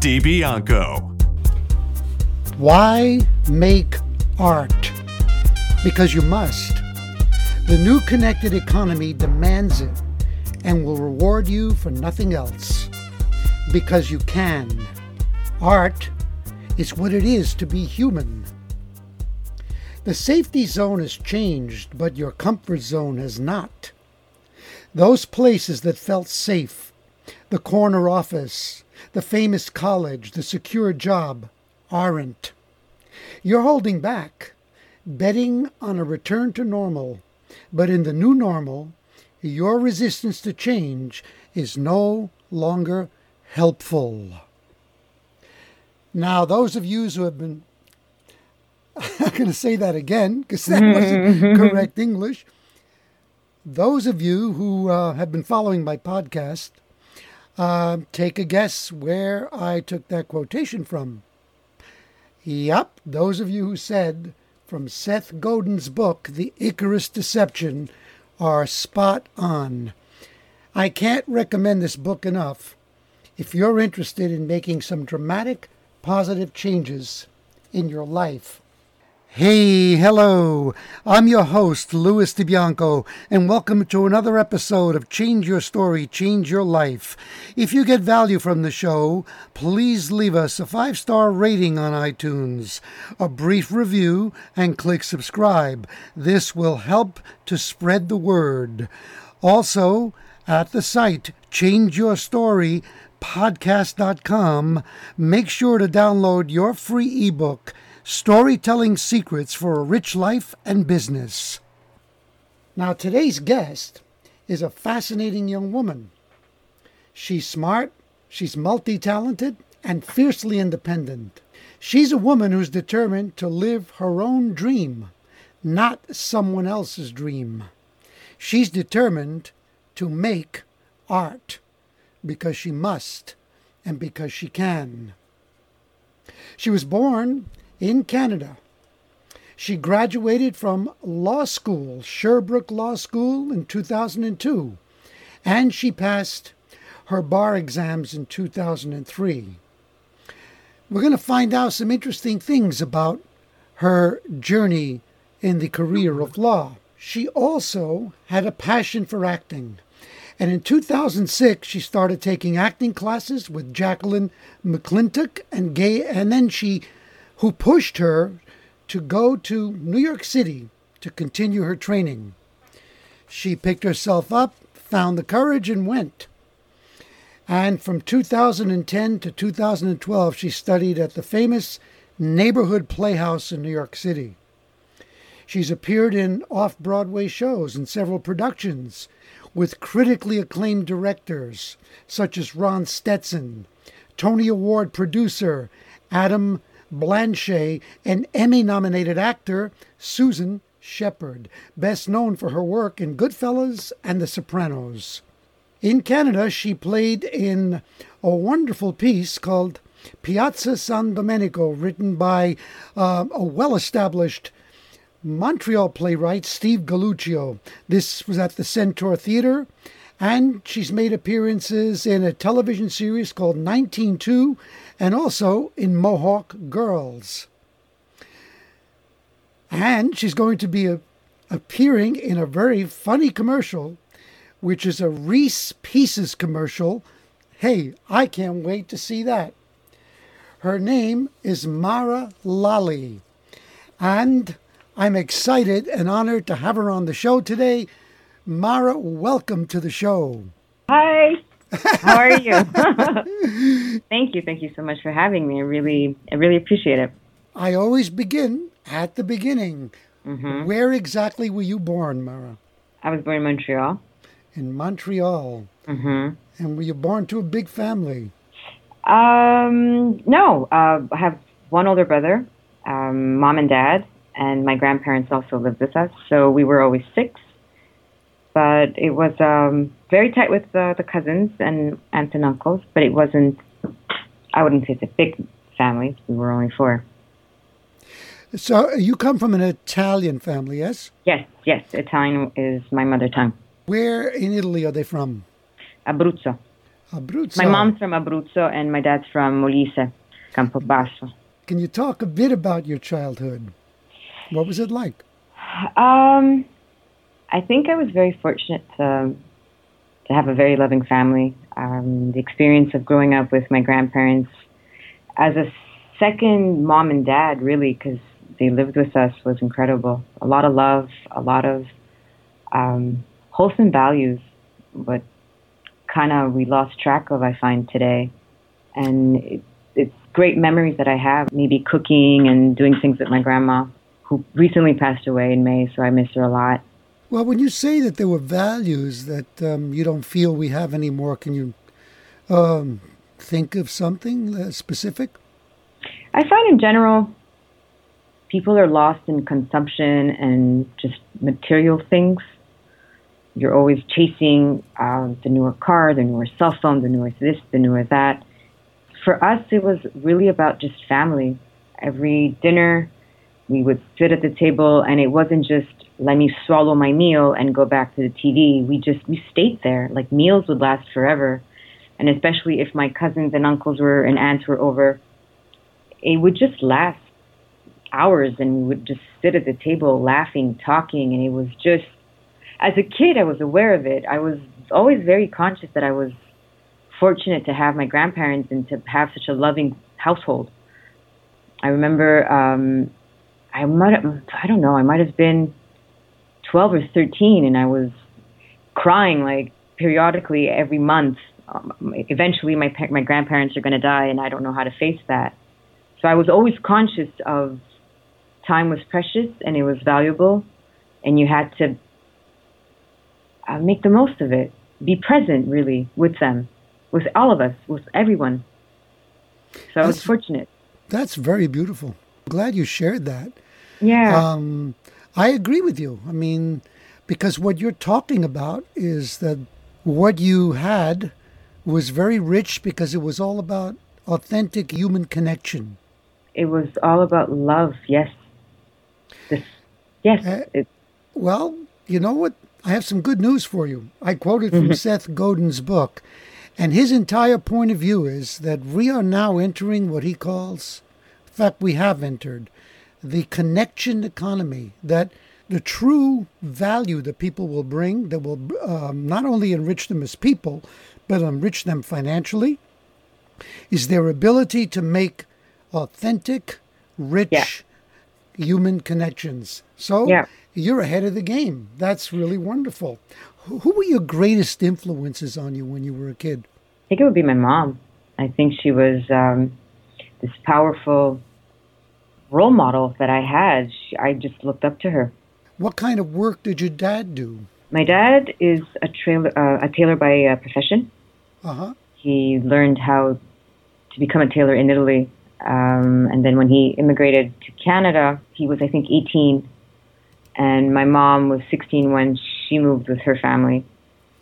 DiBianco. Why make art? Because you must. The new connected economy demands it and will reward you for nothing else. Because you can. Art is what it is to be human. The safety zone has changed, but your comfort zone has not. Those places that felt safe, the corner office, the famous college, the secure job, aren't. You're holding back, betting on a return to normal, but in the new normal, your resistance to change is no longer helpful. Now, those of you who have been I'm going to say that again because that wasn't correct English. Those of you who uh, have been following my podcast, uh, take a guess where I took that quotation from. Yep, those of you who said from Seth Godin's book, The Icarus Deception, are spot on. I can't recommend this book enough if you're interested in making some dramatic, positive changes in your life. Hey, hello. I'm your host, Louis DiBianco, and welcome to another episode of Change Your Story, Change Your Life. If you get value from the show, please leave us a five star rating on iTunes, a brief review, and click subscribe. This will help to spread the word. Also, at the site Change Your Story podcast.com, make sure to download your free ebook Storytelling Secrets for a Rich Life and Business. Now, today's guest is a fascinating young woman. She's smart, she's multi talented, and fiercely independent. She's a woman who's determined to live her own dream, not someone else's dream. She's determined to make art because she must and because she can. She was born in Canada. She graduated from law school, Sherbrooke Law School, in 2002, and she passed her bar exams in 2003. We're going to find out some interesting things about her journey in the career of law. She also had a passion for acting. And in 2006, she started taking acting classes with Jacqueline McClintock and Gay, and then she who pushed her to go to New York City to continue her training. She picked herself up, found the courage, and went. And from 2010 to 2012, she studied at the famous Neighborhood Playhouse in New York City. She's appeared in off Broadway shows and several productions with critically acclaimed directors such as Ron Stetson, Tony Award producer Adam Blanchet, and Emmy nominated actor Susan Shepherd, best known for her work in Goodfellas and The Sopranos. In Canada, she played in a wonderful piece called Piazza San Domenico, written by uh, a well established Montreal playwright, Steve Galluccio. This was at the Centaur Theatre, and she's made appearances in a television series called 192 and also in Mohawk Girls. And she's going to be a, appearing in a very funny commercial, which is a Reese Pieces commercial. Hey, I can't wait to see that. Her name is Mara Lally, and I'm excited and honored to have her on the show today. Mara, welcome to the show. How are you? thank you. Thank you so much for having me. I really, I really appreciate it. I always begin at the beginning. Mm-hmm. Where exactly were you born, Mara? I was born in Montreal. In Montreal. Mm-hmm. And were you born to a big family? Um, no, uh, I have one older brother, um, mom and dad, and my grandparents also lived with us. So we were always six. But it was um, very tight with uh, the cousins and aunts and uncles, but it wasn't, I wouldn't say it's a big family. We were only four. So you come from an Italian family, yes? Yes, yes. Italian is my mother tongue. Where in Italy are they from? Abruzzo. Abruzzo. My mom's from Abruzzo and my dad's from Molise, Campobasso. Can you talk a bit about your childhood? What was it like? Um, I think I was very fortunate to to have a very loving family. Um, the experience of growing up with my grandparents as a second mom and dad, really, because they lived with us, was incredible. A lot of love, a lot of um, wholesome values, but kind of we lost track of, I find, today. And it, it's great memories that I have, maybe cooking and doing things with my grandma, who recently passed away in May, so I miss her a lot. Well, when you say that there were values that um, you don't feel we have anymore, can you um, think of something uh, specific? I find in general, people are lost in consumption and just material things. You're always chasing uh, the newer car, the newer cell phone, the newer this, the newer that. For us, it was really about just family. Every dinner, we would sit at the table, and it wasn't just let me swallow my meal and go back to the TV. We just we stayed there. Like meals would last forever, and especially if my cousins and uncles were and aunts were over, it would just last hours, and we would just sit at the table laughing, talking, and it was just. As a kid, I was aware of it. I was always very conscious that I was fortunate to have my grandparents and to have such a loving household. I remember um, I might I don't know, I might have been 12 or 13 and I was crying like periodically every month. Um, eventually my my grandparents are going to die and I don't know how to face that. So I was always conscious of time was precious and it was valuable and you had to uh, make the most of it. Be present really with them, with all of us, with everyone. So I was fortunate. That's very beautiful. Glad you shared that. Yeah. Um, I agree with you. I mean, because what you're talking about is that what you had was very rich because it was all about authentic human connection. It was all about love, yes. This, yes. Uh, it, well, you know what? I have some good news for you. I quoted from mm-hmm. Seth Godin's book, and his entire point of view is that we are now entering what he calls, in fact, we have entered the connection economy that the true value that people will bring that will um, not only enrich them as people, but enrich them financially, is their ability to make authentic, rich yeah. human connections. So yeah. you're ahead of the game. That's really wonderful. Who were your greatest influences on you when you were a kid? I think it would be my mom. I think she was um, this powerful role model that I had. I just looked up to her. What kind of work did your dad do? My dad is a, trailer, uh, a tailor by uh, profession. Uh-huh. He learned how to become a tailor in Italy. Um, and then when he immigrated to Canada, he was, I think, 18. And my mom was 16 when she moved with her family.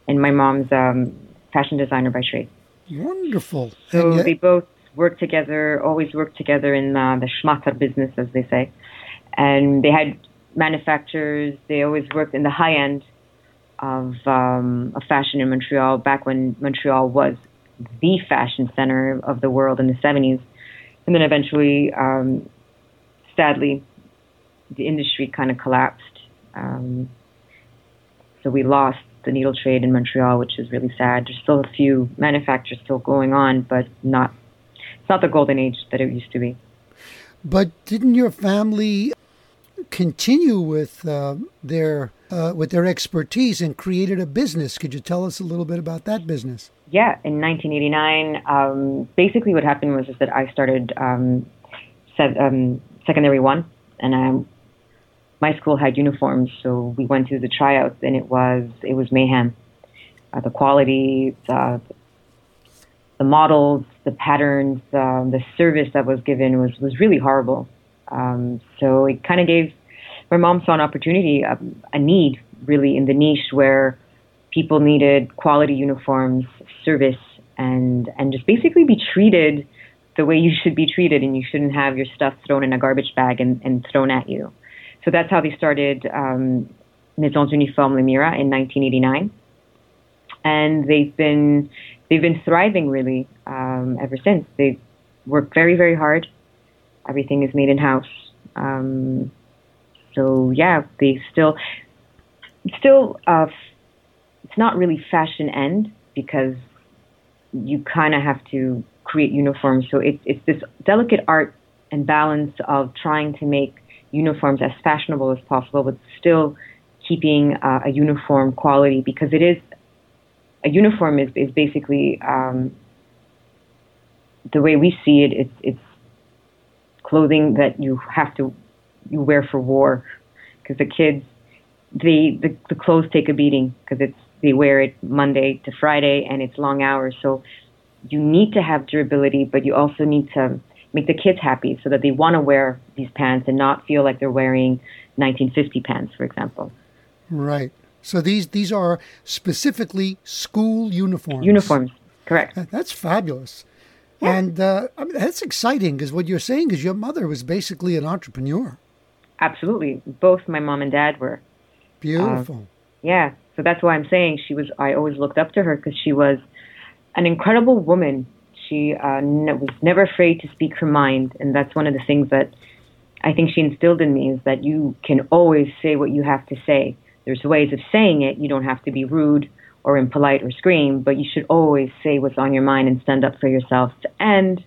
And my mom's um, fashion designer by trade. Wonderful. So yet- they both worked together, always worked together in uh, the schmatter business, as they say. And they had manufacturers. They always worked in the high end of, um, of fashion in Montreal back when Montreal was the fashion center of the world in the 70s. And then eventually, um, sadly, the industry kind of collapsed. Um, so we lost the needle trade in Montreal, which is really sad. There's still a few manufacturers still going on, but not it's not the golden age that it used to be. But didn't your family continue with uh, their uh, with their expertise and created a business? Could you tell us a little bit about that business? Yeah, in 1989, um, basically what happened was is that I started um, um, secondary one, and I, my school had uniforms, so we went to the tryouts, and it was it was mayhem. Uh, the quality, the the models, the patterns, um, the service that was given was was really horrible. Um, so it kind of gave my mom saw an opportunity, a, a need really in the niche where people needed quality uniforms, service, and and just basically be treated the way you should be treated, and you shouldn't have your stuff thrown in a garbage bag and, and thrown at you. So that's how they started um, Maisons Uniformes Le Mira in 1989, and they've been they've been thriving really um, ever since. They work very very hard. Everything is made in house. Um, so yeah, they still still uh, it's not really fashion end because you kind of have to create uniforms. So it's it's this delicate art and balance of trying to make uniforms as fashionable as possible, but still keeping uh, a uniform quality because it is a uniform is is basically um, the way we see it. It's it's clothing that you have to you wear for war because the kids the, the the clothes take a beating because it's they wear it Monday to Friday and it's long hours. So you need to have durability, but you also need to make the kids happy so that they want to wear these pants and not feel like they're wearing 1950 pants, for example. Right. So these these are specifically school uniforms. Uniforms, correct. That's fabulous. Yeah. And uh, I mean, that's exciting because what you're saying is your mother was basically an entrepreneur. Absolutely. Both my mom and dad were. Beautiful. Uh, yeah. So that's why I'm saying she was, I always looked up to her because she was an incredible woman. She uh, ne- was never afraid to speak her mind. And that's one of the things that I think she instilled in me is that you can always say what you have to say. There's ways of saying it. You don't have to be rude or impolite or scream, but you should always say what's on your mind and stand up for yourself. And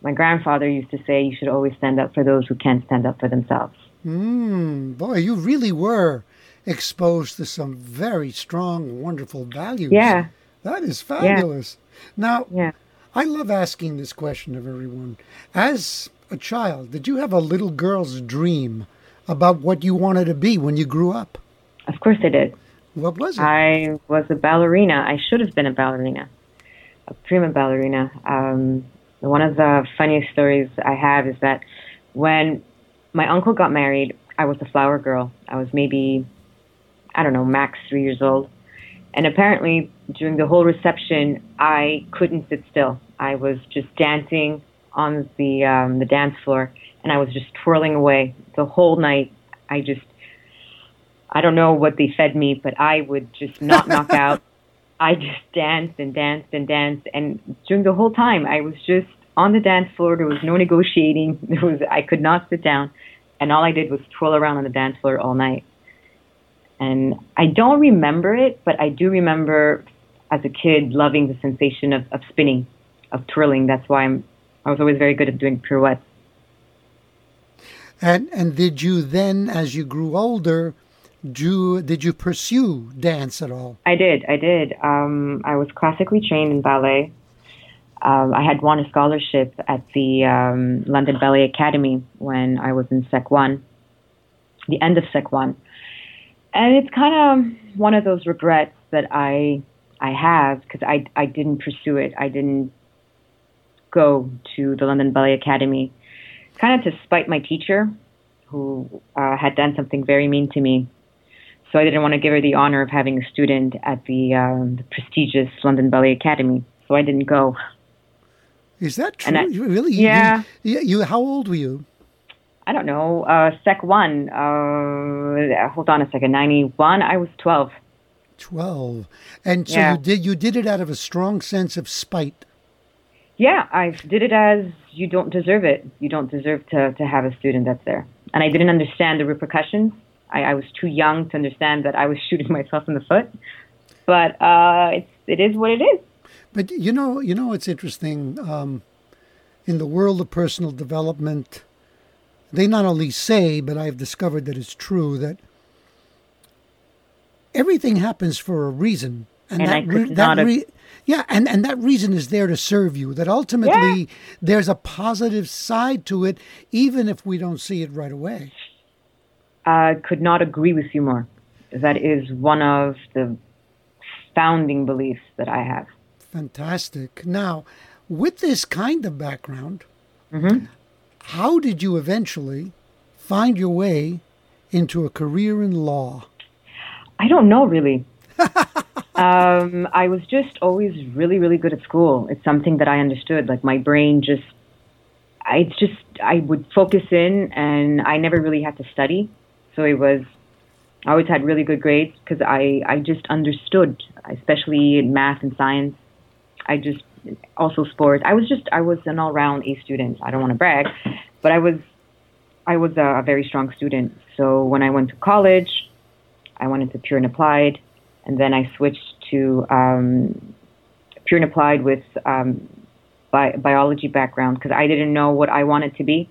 my grandfather used to say you should always stand up for those who can't stand up for themselves. Mm, boy, you really were exposed to some very strong, wonderful values. Yeah. That is fabulous. Yeah. Now, yeah. I love asking this question of everyone. As a child, did you have a little girl's dream about what you wanted to be when you grew up? Of course I did. What was it? I was a ballerina. I should have been a ballerina, a prima ballerina. Um, one of the funniest stories I have is that when my uncle got married, I was a flower girl. I was maybe, I don't know, max three years old. And apparently, during the whole reception, I couldn't sit still. I was just dancing on the um, the dance floor, and I was just twirling away the whole night. I just, I don't know what they fed me, but I would just not knock out. I just danced and danced and danced, and during the whole time, I was just on the dance floor. There was no negotiating. There was I could not sit down, and all I did was twirl around on the dance floor all night. And I don't remember it, but I do remember as a kid loving the sensation of, of spinning, of twirling. That's why I'm I was always very good at doing pirouettes. And and did you then, as you grew older, do did you pursue dance at all? I did. I did. Um, I was classically trained in ballet. Um, I had won a scholarship at the um, London Ballet Academy when I was in Sec One, the end of Sec One, and it's kind of one of those regrets that I I have because I I didn't pursue it. I didn't go to the London Ballet Academy, kind of to spite my teacher, who uh, had done something very mean to me. So I didn't want to give her the honor of having a student at the, um, the prestigious London Ballet Academy. So I didn't go. Is that true? I, really? Yeah. You, you, How old were you? I don't know. Uh, sec one. Uh, hold on a second. Ninety one. I was twelve. Twelve. And so yeah. you did. You did it out of a strong sense of spite. Yeah, I did it as you don't deserve it. You don't deserve to to have a student that's there. And I didn't understand the repercussions. I, I was too young to understand that I was shooting myself in the foot. But uh, it's it is what it is. But you know, you know, it's interesting. Um, in the world of personal development, they not only say, but I've discovered that it's true that everything happens for a reason, and, and that, re- that re- yeah, and and that reason is there to serve you. That ultimately yeah. there's a positive side to it, even if we don't see it right away. I could not agree with you more. That is one of the founding beliefs that I have. Fantastic. Now, with this kind of background, Mm-hmm. how did you eventually find your way into a career in law? I don't know really. um, I was just always really, really good at school. It's something that I understood. Like my brain just, I it's just, I would focus in, and I never really had to study. So it was, I always had really good grades because I, I just understood, especially in math and science. I just, also sports. I was just, I was an all-round A student. I don't want to brag, but I was, I was a, a very strong student. So when I went to college, I went into pure and applied, and then I switched to um, pure and applied with um, bi- biology background because I didn't know what I wanted to be.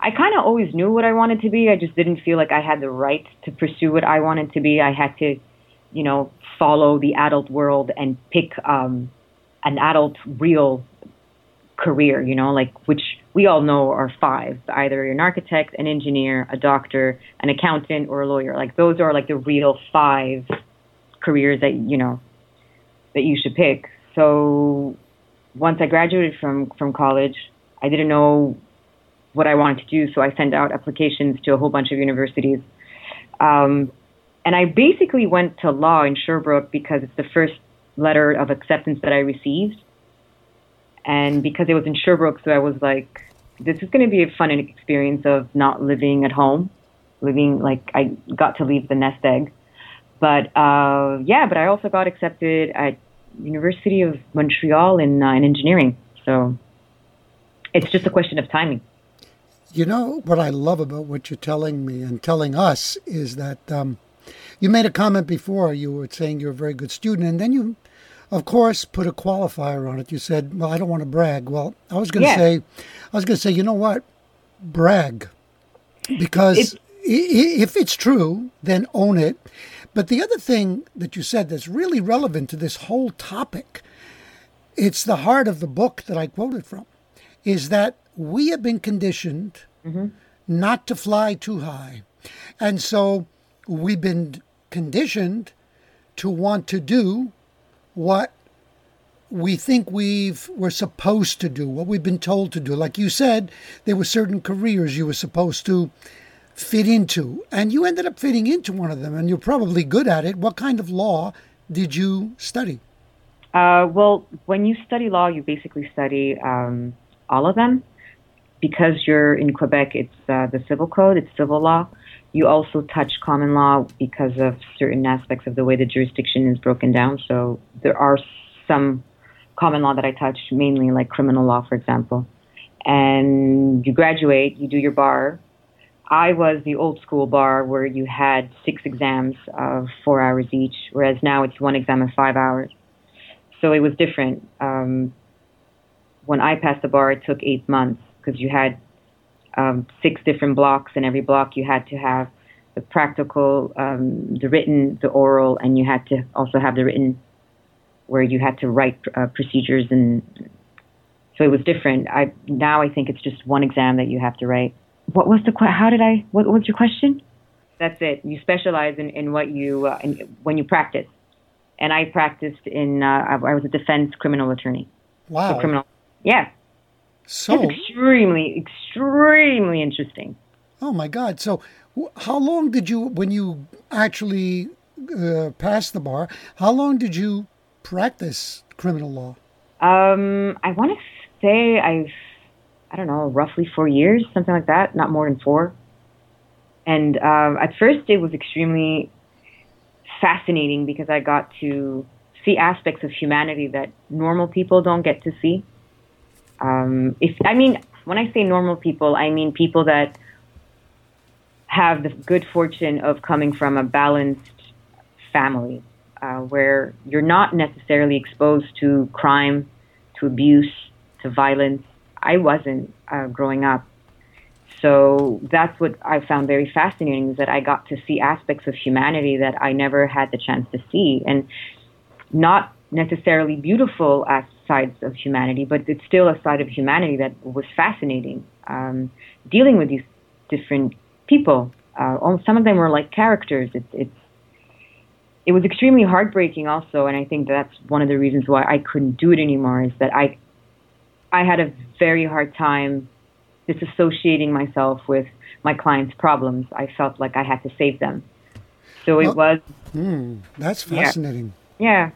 I kind of always knew what I wanted to be. I just didn't feel like I had the right to pursue what I wanted to be. I had to, you know, follow the adult world and pick um, an adult real career. You know, like which we all know are five: either you're an architect, an engineer, a doctor, an accountant, or a lawyer. Like those are like the real five careers that you know that you should pick. So once I graduated from from college, I didn't know what I wanted to do, so I sent out applications to a whole bunch of universities. Um, and I basically went to law in Sherbrooke because it's the first letter of acceptance that I received. And because it was in Sherbrooke, so I was like, this is going to be a fun experience of not living at home, living like I got to leave the nest egg. But uh, yeah, but I also got accepted at University of Montreal in, uh, in engineering. So it's just a question of timing. You know what I love about what you're telling me and telling us is that um, you made a comment before. You were saying you're a very good student, and then you, of course, put a qualifier on it. You said, "Well, I don't want to brag." Well, I was going to Yeah. say, I was going to say, you know what, brag, because if it's true, then own it. But the other thing that you said that's really relevant to this whole topic, it's the heart of the book that I quoted from, is that we have been conditioned not to fly too high. And so we've been conditioned to want to do what we think we've we're supposed to do, what we've been told to do. Like you said, there were certain careers you were supposed to fit into, and you ended up fitting into one of them, and you're probably good at it. What kind of law did you study? Uh, well, when you study law, you basically study um, all of them. Because you're in Quebec, it's uh, the civil code, it's civil law. You also touch common law because of certain aspects of the way the jurisdiction is broken down. So there are some common law that I touch, mainly like criminal law, for example. And you graduate, you do your bar. I was the old school bar where you had six exams of four hours each, whereas now it's one exam of five hours so it was different. Um, when I passed the bar, it took eight months because you had um, six different blocks, and every block you had to have the practical, um, the written, the oral, and you had to also have the written, where you had to write uh, procedures, and so it was different. I now I think it's just one exam that you have to write. What was the que- how did I? What was your question? That's it. You specialize in, in what you uh, in, when you practice and I practiced in. Uh, I I was a defense criminal attorney. Wow. Criminal. Yeah, So, it's extremely, extremely interesting. oh my God. So, how long did you, when you actually uh, passed the bar, how long did you practice criminal law? Um, I want to say I've, I don't know, roughly four years, something like that. Not more than four. And um, at first, it was extremely fascinating because I got to see aspects of humanity that normal people don't get to see. Um, if I mean, when I say normal people, I mean people that have the good fortune of coming from a balanced family, uh, where you're not necessarily exposed to crime, to abuse, to violence. I wasn't uh, growing up. So that's what I found very fascinating is that I got to see aspects of humanity that I never had the chance to see. And not necessarily beautiful as sides of humanity, but it's still a side of humanity that was fascinating. Um, dealing with these different people, uh, some of them were like characters. It's, it's it was extremely heartbreaking also and i think that's one of the reasons why i couldn't do it anymore is that i i had a very hard time disassociating myself with my clients problems i felt like i had to save them so it was Hmm, that's fascinating. yeah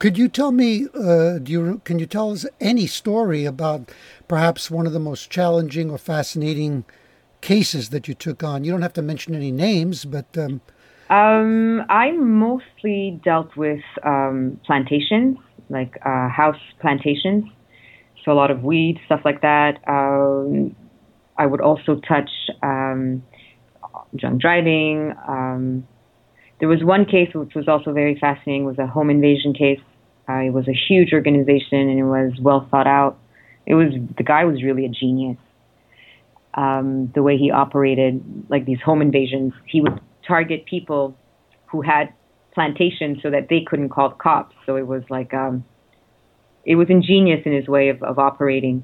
Could you tell me? Uh, do you can you tell us any story about perhaps one of the most challenging or fascinating cases that you took on? You don't have to mention any names, but um, Um, I mostly dealt with um, plantations, like uh, house plantations, so a lot of weed, stuff like that. Um, I would also touch um, drunk driving. Um, there was one case which was also very fascinating. Was a home invasion case. Uh, it was a huge organization and it was well thought out. It was the guy was really a genius. Um, the way he operated, like these home invasions, he would target people who had plantations so that they couldn't call the cops. So it was like um, it was ingenious in his way of, of operating.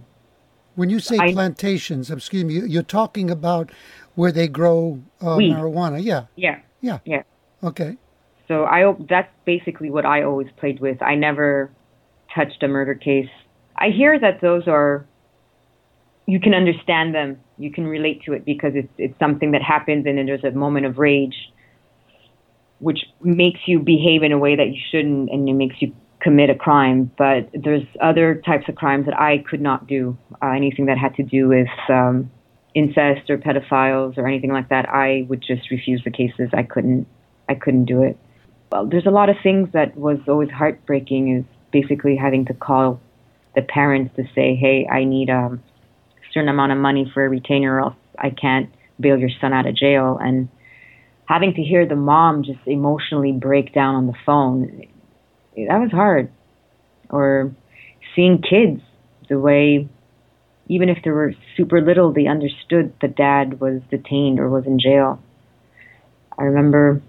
when you say I- plantations, excuse me, you- you're talking about where they grow uh, marijuana. Yeah, Yeah, yeah, yeah. okay. So I that's basically what I always played with. I never touched a murder case. I hear that those are you can understand them, you can relate to it because it's it's something that happens and then there's a moment of rage which makes you behave in a way that you shouldn't and it makes you commit a crime. But there's other types of crimes that I could not do. Uh, anything that had to do with um, incest or pedophiles or anything like that, I would just refuse the cases. I couldn't. I couldn't do it. Well, there's a lot of things that was always heartbreaking. Is basically having to call the parents to say, "Hey, I need um, a certain amount of money for a retainer, or else I can't bail your son out of jail." And having to hear the mom just emotionally break down on the phone, that was hard. Or seeing kids the way, even if they were super little, they understood the dad was detained or was in jail. I remember,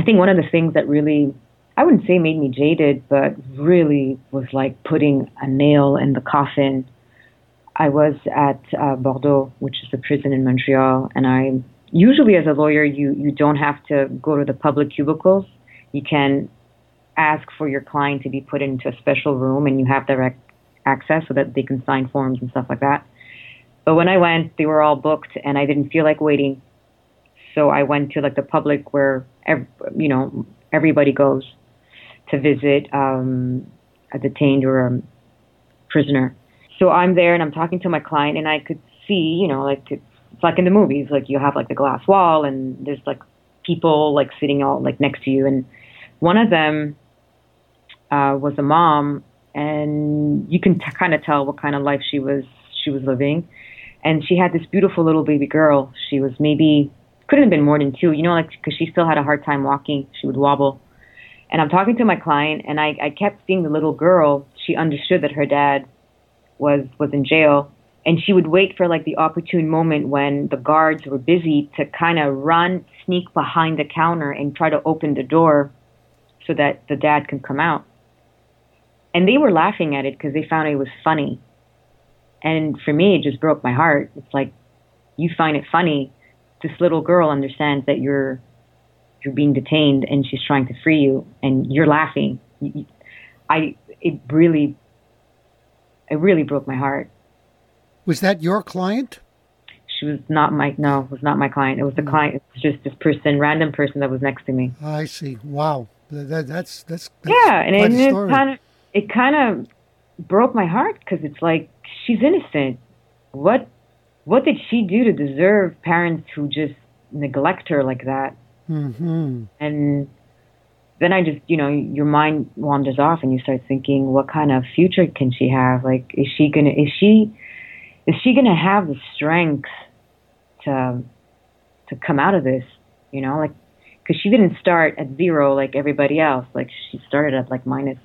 I think one of the things that really, I wouldn't say made me jaded, but really was like putting a nail in the coffin. I was at uh, Bordeaux, which is the prison in Montreal, and I usually as a lawyer you you don't have to go to the public cubicles. You can ask for your client to be put into a special room, and you have direct access so that they can sign forms and stuff like that. But when I went, they were all booked, and I didn't feel like waiting. So I went to like the public where ev- you know everybody goes to visit um, a detained or a prisoner. So I'm there and I'm talking to my client, and I could see, you know, like it's, like in the movies, like you have like the glass wall, and there's like people like sitting all like next to you, and one of them uh, was a mom, and you can t- kind of tell what kind of life she was she was living, and she had this beautiful little baby girl. She was maybe couldn't have been more than two, you know, like because she still had a hard time walking. She would wobble. And I'm talking to my client, and I, I kept seeing the little girl. She understood that her dad was was in jail, and she would wait for like the opportune moment when the guards were busy to kind of run, sneak behind the counter, and try to open the door so that the dad can come out. And they were laughing at it because they found it was funny. And for me, it just broke my heart. It's like you find it funny. This little girl understands that you're you're being detained and she's trying to free you, and you're laughing. I it really it really broke my heart. Was that your client? She was not my no, it was not my client. It was the hmm. client. It was just this person, random person that was next to me. I see. Wow, that, that, that's that's, that's Yeah, and, and it kind of it kind of broke my heart because it's like she's innocent. What what did she do to deserve parents who just neglect her like that? hmm And then I just, you know, your mind wanders off and you start thinking, what kind of future can she have? Like, is she gonna, is she, is she gonna have the strength to, to come out of this? You know, like, because she didn't start at zero like everybody else. Like, she started at like minus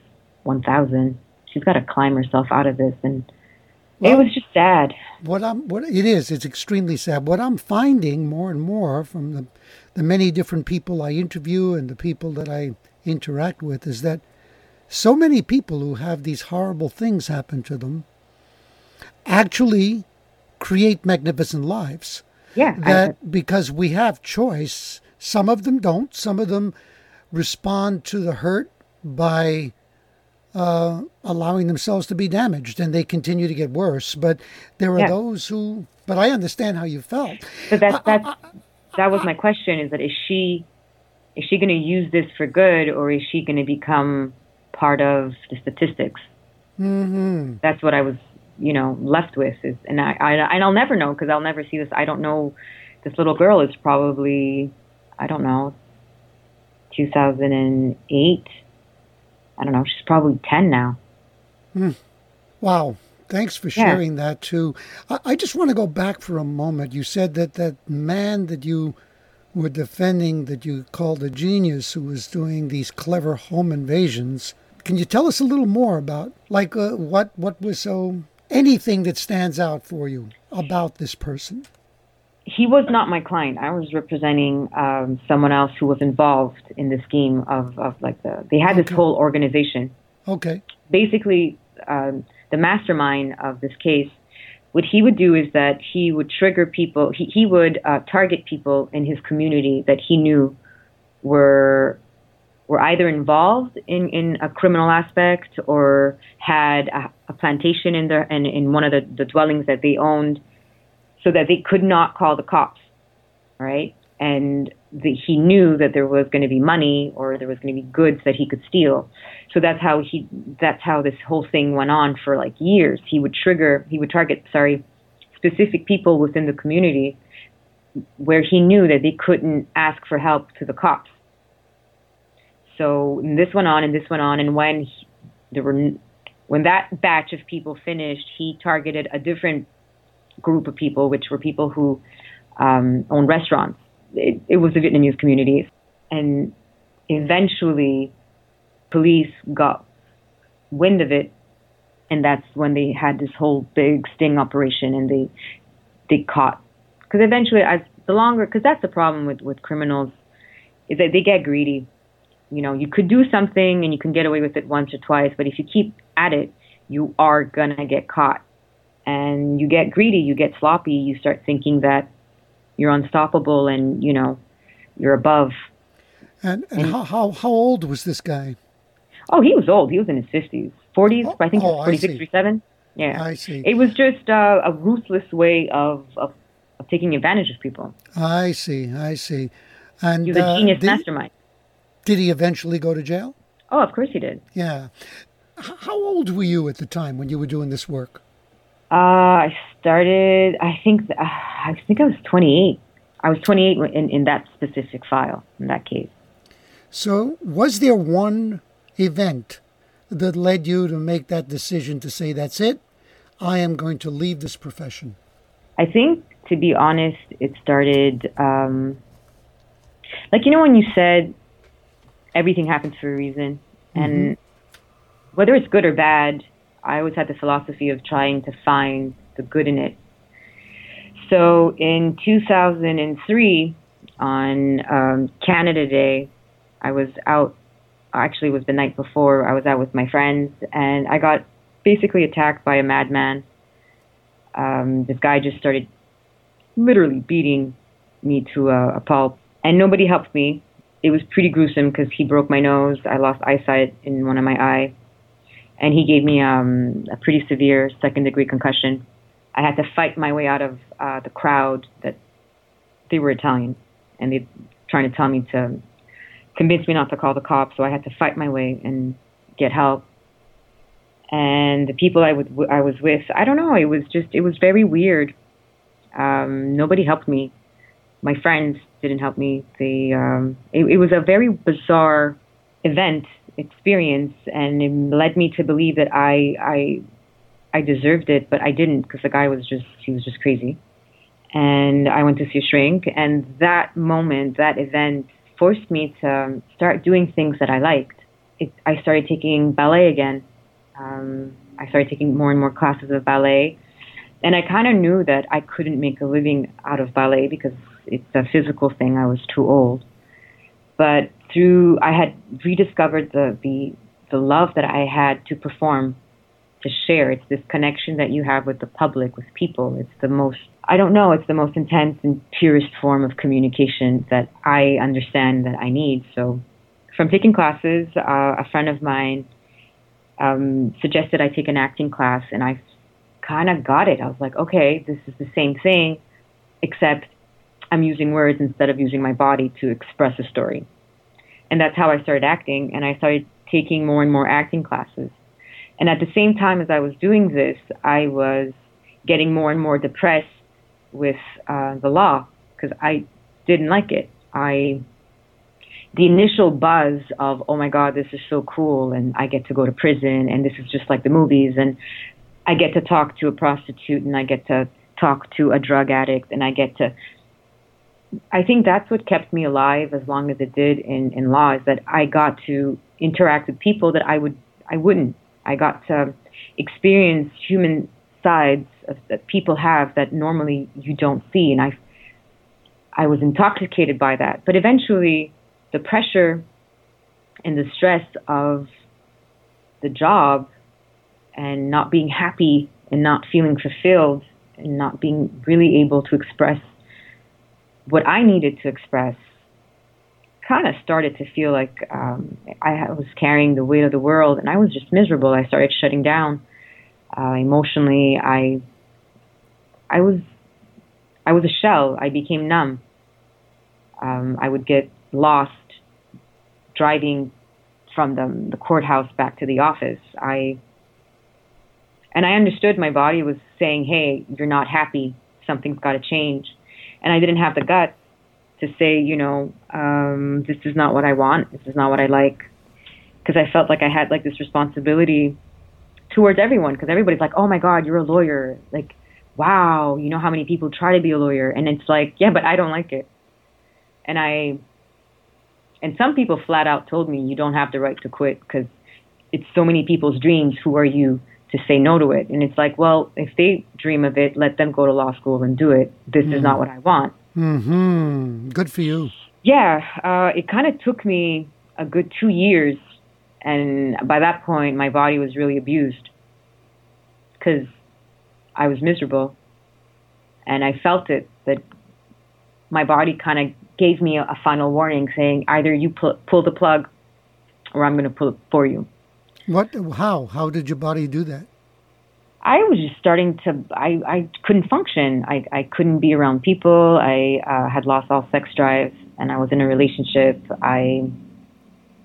one thousand. She's got to climb herself out of this, and it was just sad. What I'm what it is, it's extremely sad. What I'm finding more and more from the the many different people I interview and the people that I interact with is that so many people who have these horrible things happen to them actually create magnificent lives. Yeah, That because we have choice, some of them don't, some of them respond to the hurt by uh, allowing themselves to be damaged, and they continue to get worse. But there are Yeah. those who. But I understand how you felt. But that's that's that was my question: is that is she is she going to use this for good, or is she going to become part of the statistics? hmm That's what I was, you know, left with. Is and I, I and I'll never know because I'll never see this. I don't know. This little girl is probably, I don't know, 2008. I don't know. She's probably 10 now. Wow. Thanks for Yeah. sharing that too. I, I just want to go back for a moment. You said that that man that you were defending, that you called a genius, who was doing these clever home invasions. Can you tell us a little more about, like, uh, what what was so anything that stands out for you about this person? He was not my client. I was representing um, someone else who was involved in the scheme of, of like the. They had this whole organization. Okay. Basically, um, the mastermind of this case, what he would do is that he would trigger people. He he would uh, target people in his community that he knew were were either involved in, in a criminal aspect or had a, a plantation in their in, in one of the, the dwellings that they owned so that they could not call the cops, right? And the, he knew that there was going to be money or there was going to be goods that he could steal. So that's how he that's how this whole thing went on for like years. He would trigger, he would target, sorry, specific people within the community where he knew that they couldn't ask for help to the cops. So this went on and this went on, and when he, there were when that batch of people finished, he targeted a different group of people, which were people who um, own restaurants. It, it was the Vietnamese community, and eventually, police got wind of it, and that's when they had this whole big sting operation, and they they caught because eventually, as the longer, because that's the problem with with criminals, is that they get greedy. You know, you could do something and you can get away with it once or twice, but if you keep at it, you are gonna get caught and you get greedy, you get sloppy, you start thinking that you're unstoppable and you know you're above. And, and how, how how old was this guy? Oh, he was old. He was in his fifties, forties. Oh, I think he oh, was I 46, see. 47. Yeah, I see. it was just uh, a ruthless way of, of of taking advantage of people. I see. I see. And He was a uh, genius did, mastermind. did he eventually go to jail? Oh, of course he did. Yeah. How old were you at the time when you were doing this work? Uh, I started. I think. Uh, I think I was 28. I was 28 in in that specific file in that case. So, was there one event that led you to make that decision to say, that's it? I am going to leave this profession. I think, to be honest, it started. Um, like you know when you said everything happens for a reason, and whether it's good or bad, I always had the philosophy of trying to find the good in it. So in 2003, on um, Canada Day, I was out. Actually, it was the night before. I was out with my friends, and I got basically attacked by a madman. Um, this guy just started literally beating me to a, a pulp, and nobody helped me. It was pretty gruesome because he broke my nose. I lost eyesight in one of my eye, and he gave me um, a pretty severe second degree concussion. I had to fight my way out of uh, the crowd that they were Italian, and they trying to tell me to convince me not to call the cops. So I had to fight my way and get help. And the people I would I was with, I don't know, it was just it was very weird. Um, nobody helped me. My friends didn't help me. They um, it, it was a very bizarre event experience, and it led me to believe that I I I deserved it, but I didn't because the guy was just he was just crazy. And I went to see a shrink, and that moment, that event, forced me to start doing things that I liked. It, I started taking ballet again. Um, I started taking more and more classes of ballet, and I kind of knew that I couldn't make a living out of ballet because it's a physical thing. I was too old. But through, I had rediscovered the the the love that I had to perform to share. It's this connection that you have with the public, with people. It's the most, I don't know, it's the most intense and purest form of communication that I understand that I need. So from taking classes, uh, a friend of mine um, suggested I take an acting class, and I kind of got it. I was like, okay, this is the same thing, except I'm using words instead of using my body to express a story. And that's how I started acting, and I started taking more and more acting classes. And at the same time as I was doing this, I was getting more and more depressed with uh, the law because I didn't like it. I the initial buzz of oh my god this is so cool and I get to go to prison and this is just like the movies and I get to talk to a prostitute and I get to talk to a drug addict and I get to I think that's what kept me alive as long as it did in in law is that I got to interact with people that I would I wouldn't. I got to experience human sides of, that people have that normally you don't see and I I was intoxicated by that. But eventually the pressure and the stress of the job and not being happy and not feeling fulfilled and not being really able to express what I needed to express kind of started to feel like um, I was carrying the weight of the world and I was just miserable. I started shutting down uh, emotionally. I I was I was a shell. I became numb. Um, I would get lost driving from the, the courthouse back to the office. I and I understood my body was saying, "Hey, you're not happy. Something's got to change." And I didn't have the guts to say, you know, um, this is not what I want. This is not what I like, because I felt like I had like this responsibility towards everyone. Because everybody's like, "Oh my God, you're a lawyer!" Like, wow, you know how many people try to be a lawyer, and it's like, yeah, but I don't like it. And I and some people flat out told me you don't have the right to quit because it's so many people's dreams. Who are you to say no to it? And it's like, well, if they dream of it, let them go to law school and do it. This mm. is not what I want. Hmm. Good for you. Yeah. Uh, it kind of took me a good two years, and by that point, my body was really abused because I was miserable, and I felt it that my body kind of gave me a, a final warning saying either you pull, pull the plug or I'm going to pull it for you. What? How? How did your body do that? I was just starting to. I I couldn't function. I I couldn't be around people. I uh, had lost all sex drive, and I was in a relationship. I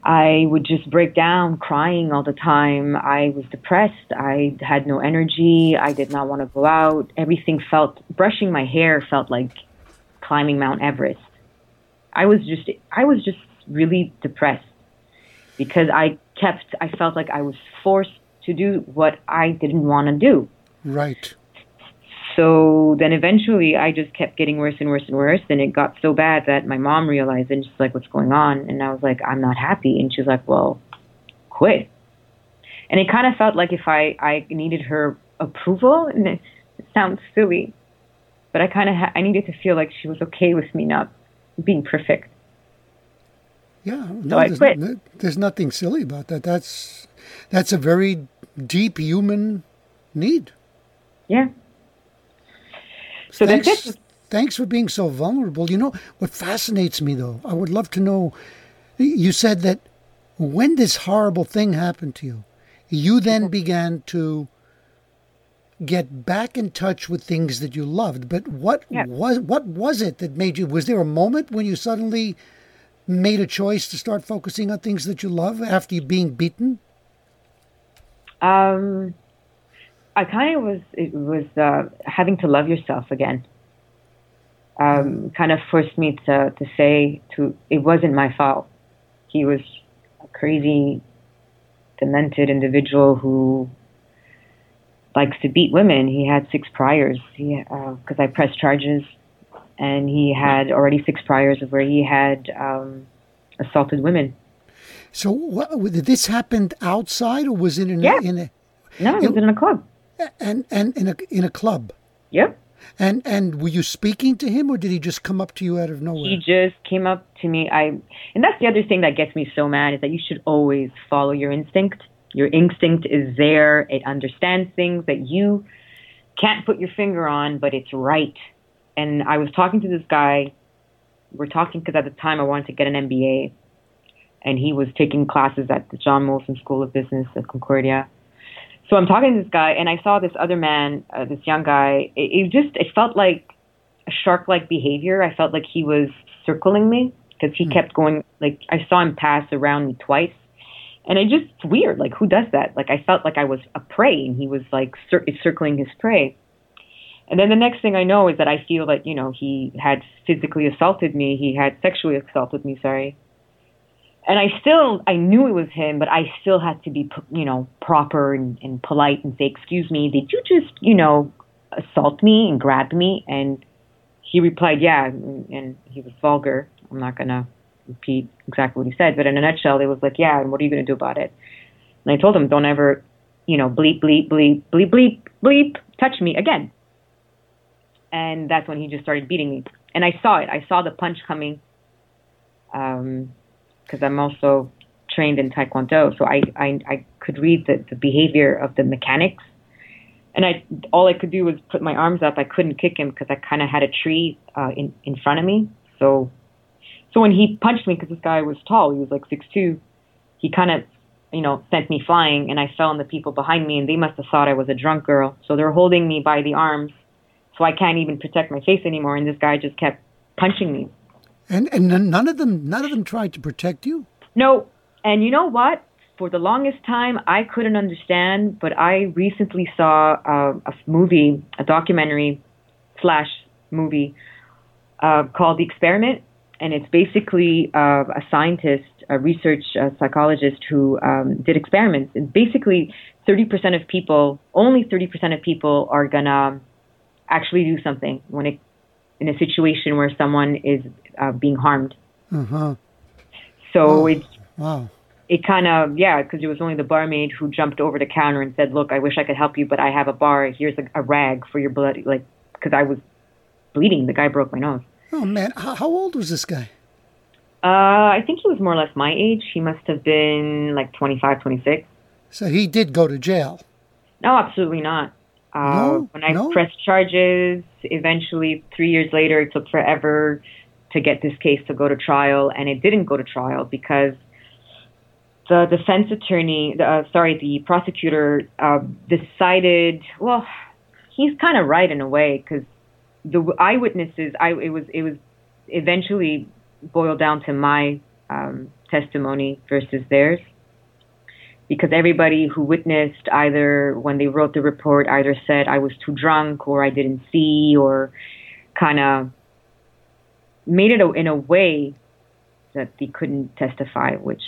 I would just break down, crying all the time. I was depressed. I had no energy. I did not want to go out. Everything felt. Brushing my hair felt like climbing Mount Everest. I was just I was just really depressed because I kept I felt like I was forced to do what I didn't want to do. Right. So then eventually I just kept getting worse and worse and worse and it got so bad that my mom realized and she's like what's going on and I was like I'm not happy and she's like well quit. And it kind of felt like if I I needed her approval and it, it sounds silly but I kind of ha- I needed to feel like she was okay with me not being perfect. Yeah, no, so there's, there's, nothing silly about that. That's that's a very deep human need. Yeah. So thanks, that's it. Thanks for being so vulnerable. You know what fascinates me, though. I would love to know. You said that when this horrible thing happened to you, you then began to get back in touch with things that you loved. But what yeah. was what was it that made you? Was there a moment when you suddenly made a choice to start focusing on things that you love after you being beaten? Um, I kind of was. It was uh, having to love yourself again. Um, kind of forced me to to say to it wasn't my fault. He was a crazy, demented individual who likes to beat women. He had six priors because uh, I pressed charges, and he had already six priors of where he had um, assaulted women. So, what, did this happen outside, or was it in, yeah. a, in a? No, it, it was in a club. And and in a in a club. Yep. And and were you speaking to him, or did he just come up to you out of nowhere? He just came up to me. I and that's the other thing that gets me so mad is that you should always follow your instinct. Your instinct is there. It understands things that you can't put your finger on, but it's right. And I was talking to this guy. We're talking because at the time I wanted to get an MBA. and he was taking classes at the John Molson School of Business at Concordia. So I'm talking to this guy, and I saw this other man, uh, this young guy. It, it just it felt like a shark-like behavior. I felt like he was circling me because he mm. kept going. Like I saw him pass around me twice, and it just weird. Like who does that? Like I felt like I was a prey, and he was like cir- circling his prey. And then the next thing I know is that I feel that you know he had physically assaulted me. He had sexually assaulted me. Sorry. And I still, I knew it was him, but I still had to be, you know, proper and, and polite and say, "Excuse me, did you just, you know, assault me and grab me?" And he replied, "Yeah," and he was vulgar. I'm not gonna repeat exactly what he said, but in a nutshell, it was like, "Yeah, and what are you gonna do about it?" And I told him, "Don't ever, you know, bleep, bleep, bleep, bleep, bleep, bleep, touch me again." And that's when he just started beating me. And I saw it. I saw the punch coming, Um, because I'm also trained in Taekwondo, so I I, I could read the, the behavior of the mechanics. And I all I could do was put my arms up. I couldn't kick him because I kind of had a tree uh, in in front of me. So so when he punched me, because this guy was tall, he was like six two, he kind of you know sent me flying, and I fell on the people behind me, and they must have thought I was a drunk girl. So they're holding me by the arms so I can't even protect my face anymore. And this guy just kept punching me. And and none of them none of them tried to protect you. No. And you know what? For the longest time, I couldn't understand. But I recently saw uh, a movie, a documentary slash movie uh, called The Experiment, and it's basically uh, a scientist, a research psychologist who um, did experiments. And basically, 30% of people, only 30% of people are gonna actually do something when it in a situation where someone is uh, being harmed. Uh-huh. So wow. it's wow. It kind of yeah, because it was only the barmaid who jumped over the counter and said, "Look, I wish I could help you, but I have a bar. Here's a, a rag for your blood." Like because I was bleeding, the guy broke my nose. Oh man, how, how old was this guy? Uh, I think he was more or less my age. He must have been like 25, 26. So he did go to jail. No, absolutely not. Uh, no, when I no. pressed charges, eventually three years later, it took forever to get this case to go to trial, and it didn't go to trial because the defense attorney, uh, sorry, the prosecutor uh, decided. Well, he's kind of right in a way because the eyewitnesses, I it was it was eventually boiled down to my um, testimony versus theirs because everybody who witnessed either when they wrote the report either said I was too drunk or I didn't see or kind of made it in a way that they couldn't testify, which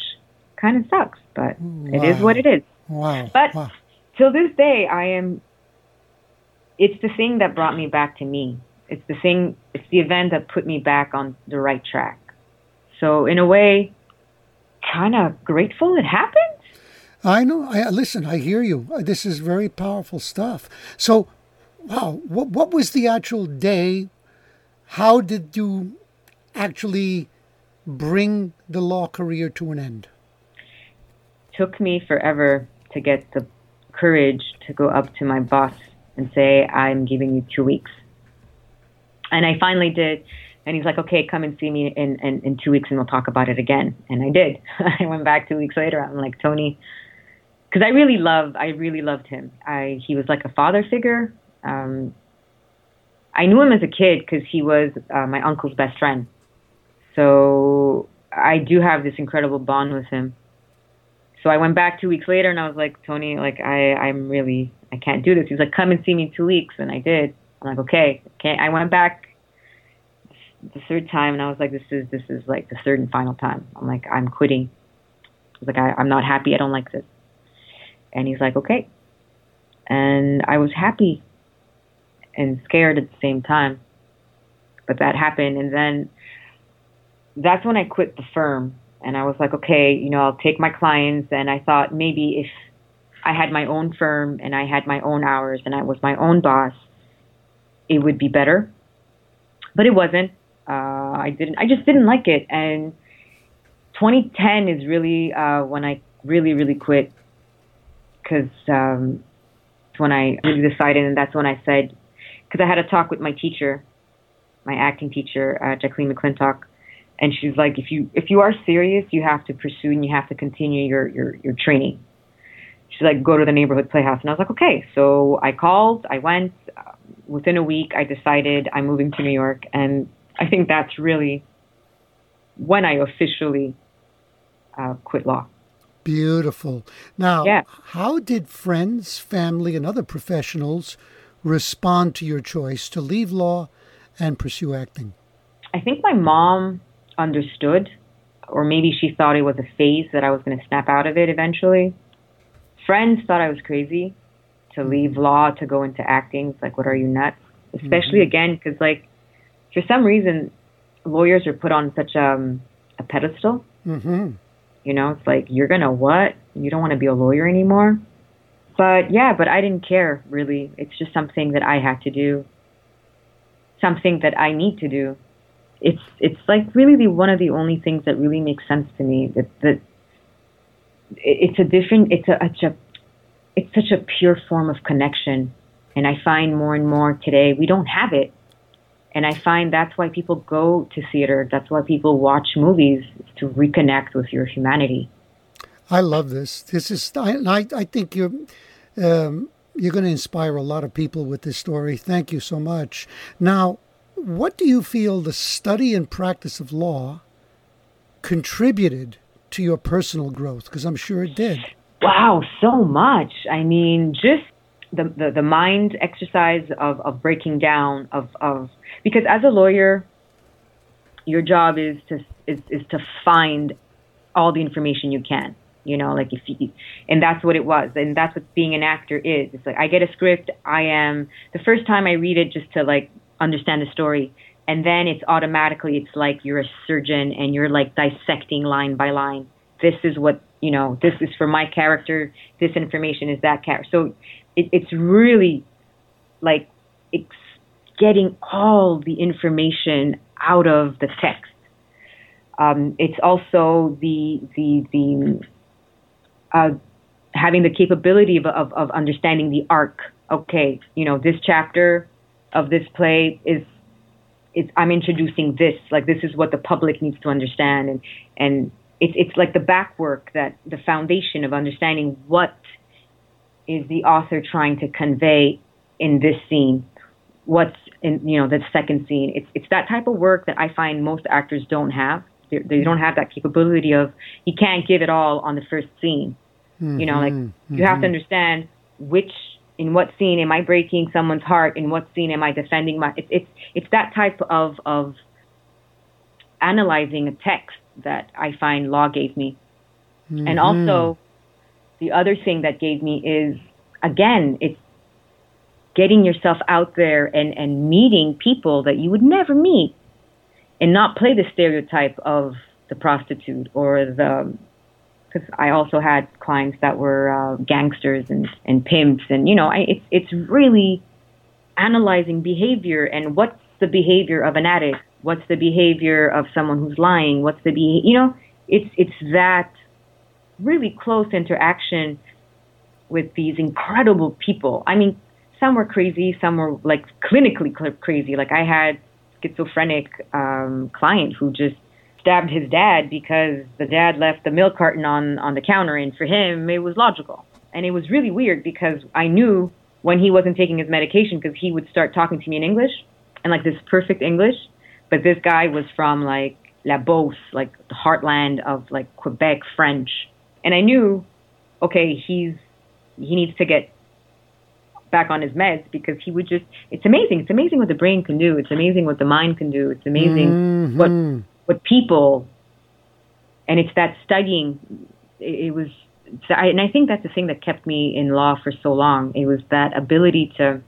kind of sucks, but wow. it is what it is. Wow. But wow. till this day, I am. It's the thing that brought me back to me. It's the thing. It's the event that put me back on the right track. So in a way, kind of grateful it happened I know. I listen. I hear you. Uh, this is very powerful stuff. So, wow. What what was the actual day? How did you actually bring the law career to an end? Took me forever to get the courage to go up to my boss and say, "I'm giving you two weeks," and I finally did. And he's like, okay, come and see me in, in, in two weeks and we'll talk about it again. And I did. I went back two weeks later. I'm like, Tony, because I really love I really loved him. I he was like a father figure. Um, I knew him as a kid because he was uh, my uncle's best friend. So I do have this incredible bond with him. So I went back two weeks later and I was like, Tony, like I I'm really I can't do this. He's like, come and see me in two weeks, and I did. I'm like, okay, okay. I went back the third time and I was like, this is this is like the third and final time. I'm like, I'm quitting. I was like, I, I'm not happy. I don't like this. And he's like, okay. And I was happy and scared at the same time. But that happened. And then that's when I quit the firm. And I was like, okay, you know, I'll take my clients. And I thought maybe if I had my own firm and I had my own hours and I was my own boss, it would be better. But it wasn't. Uh, I didn't. I just didn't like it. And 2010 is really uh, when I really, really quit because um, when I really decided, and that's when I said, because I had a talk with my teacher, my acting teacher, uh, Jacqueline McClintock, and she's like, if you if you are serious, you have to pursue and you have to continue your your your training. She's like, go to the neighborhood playhouse, and I was like, okay. So I called, I went. Within a week, I decided I'm moving to New York, and I think that's really when I officially uh, quit law. Beautiful. Now, Yeah. how did friends, family, and other professionals respond to your choice to leave law and pursue acting? I think my mom understood, or maybe she thought it was a phase that I was going to snap out of it eventually. Friends thought I was crazy to leave law to go into acting. It's like, what are you nuts? Especially again, because like for some reason, lawyers are put on such um, a pedestal. Mm-hmm. You know, it's like you're gonna what? You don't want to be a lawyer anymore. But yeah, but I didn't care really. It's just something that I had to do. Something that I need to do. It's it's like really the one of the only things that really makes sense to me. That that it's a different. It's a, it's a it's such a pure form of connection, and I find more and more today we don't have it. And I find that's why people go to theater. That's why people watch movies to reconnect with your humanity. I love this. This is, I, I, I think you're, um, you're going to inspire a lot of people with this story. Thank you so much. Now, what do you feel the study and practice of law contributed to your personal growth? Because I'm sure it did. Wow, so much. I mean, just the, the, the mind exercise of, of breaking down of, of because as a lawyer, your job is to is, is to find all the information you can. You know, like if you, and that's what it was, and that's what being an actor is. It's like I get a script, I am the first time I read it just to like understand the story, and then it's automatically it's like you're a surgeon and you're like dissecting line by line. This is what you know. This is for my character. This information is that character. So it, it's really like getting all the information out of the text. Um, it's also the the the uh, having the capability of, of of understanding the arc. Okay, you know this chapter of this play is it's I'm introducing this like this is what the public needs to understand and and it's it's like the back work that the foundation of understanding what is the author trying to convey in this scene what's in you know the second scene. It's it's that type of work that I find most actors don't have. They, they don't have that capability of you can't give it all on the first scene. You know like mm-hmm. you have to mm-hmm. understand which in what scene am I breaking someone's heart? In what scene am I defending my it's it's it's that type of of analyzing a text that I find law gave me. And mm-hmm. also the other thing that gave me is again it's getting yourself out there and and meeting people that you would never meet and not play the stereotype of the prostitute or the because I also had clients that were uh, gangsters and, and pimps and you know I, it's it's really analyzing behavior and what's the behavior of an addict? What's the behavior of someone who's lying? What's the be you know it's it's that really close interaction with these incredible people. I mean some were crazy some were like clinically cl- crazy. Like I had schizophrenic um, client who just stabbed his dad because the dad left the milk carton on on the counter and for him it was logical. And it was really weird because i knew when he wasn't taking his medication because he would start talking to me in english and like this perfect english. But this guy was from like la beauce like the heartland of like quebec french. And i knew okay he's he needs to get back on his meds because he would just it's amazing. It's amazing what the brain can do. It's amazing what the mind can do. It's amazing mm-hmm. what what people and it's that studying. It, it was I, and i think that's the thing that kept me in law for so long. It was that ability to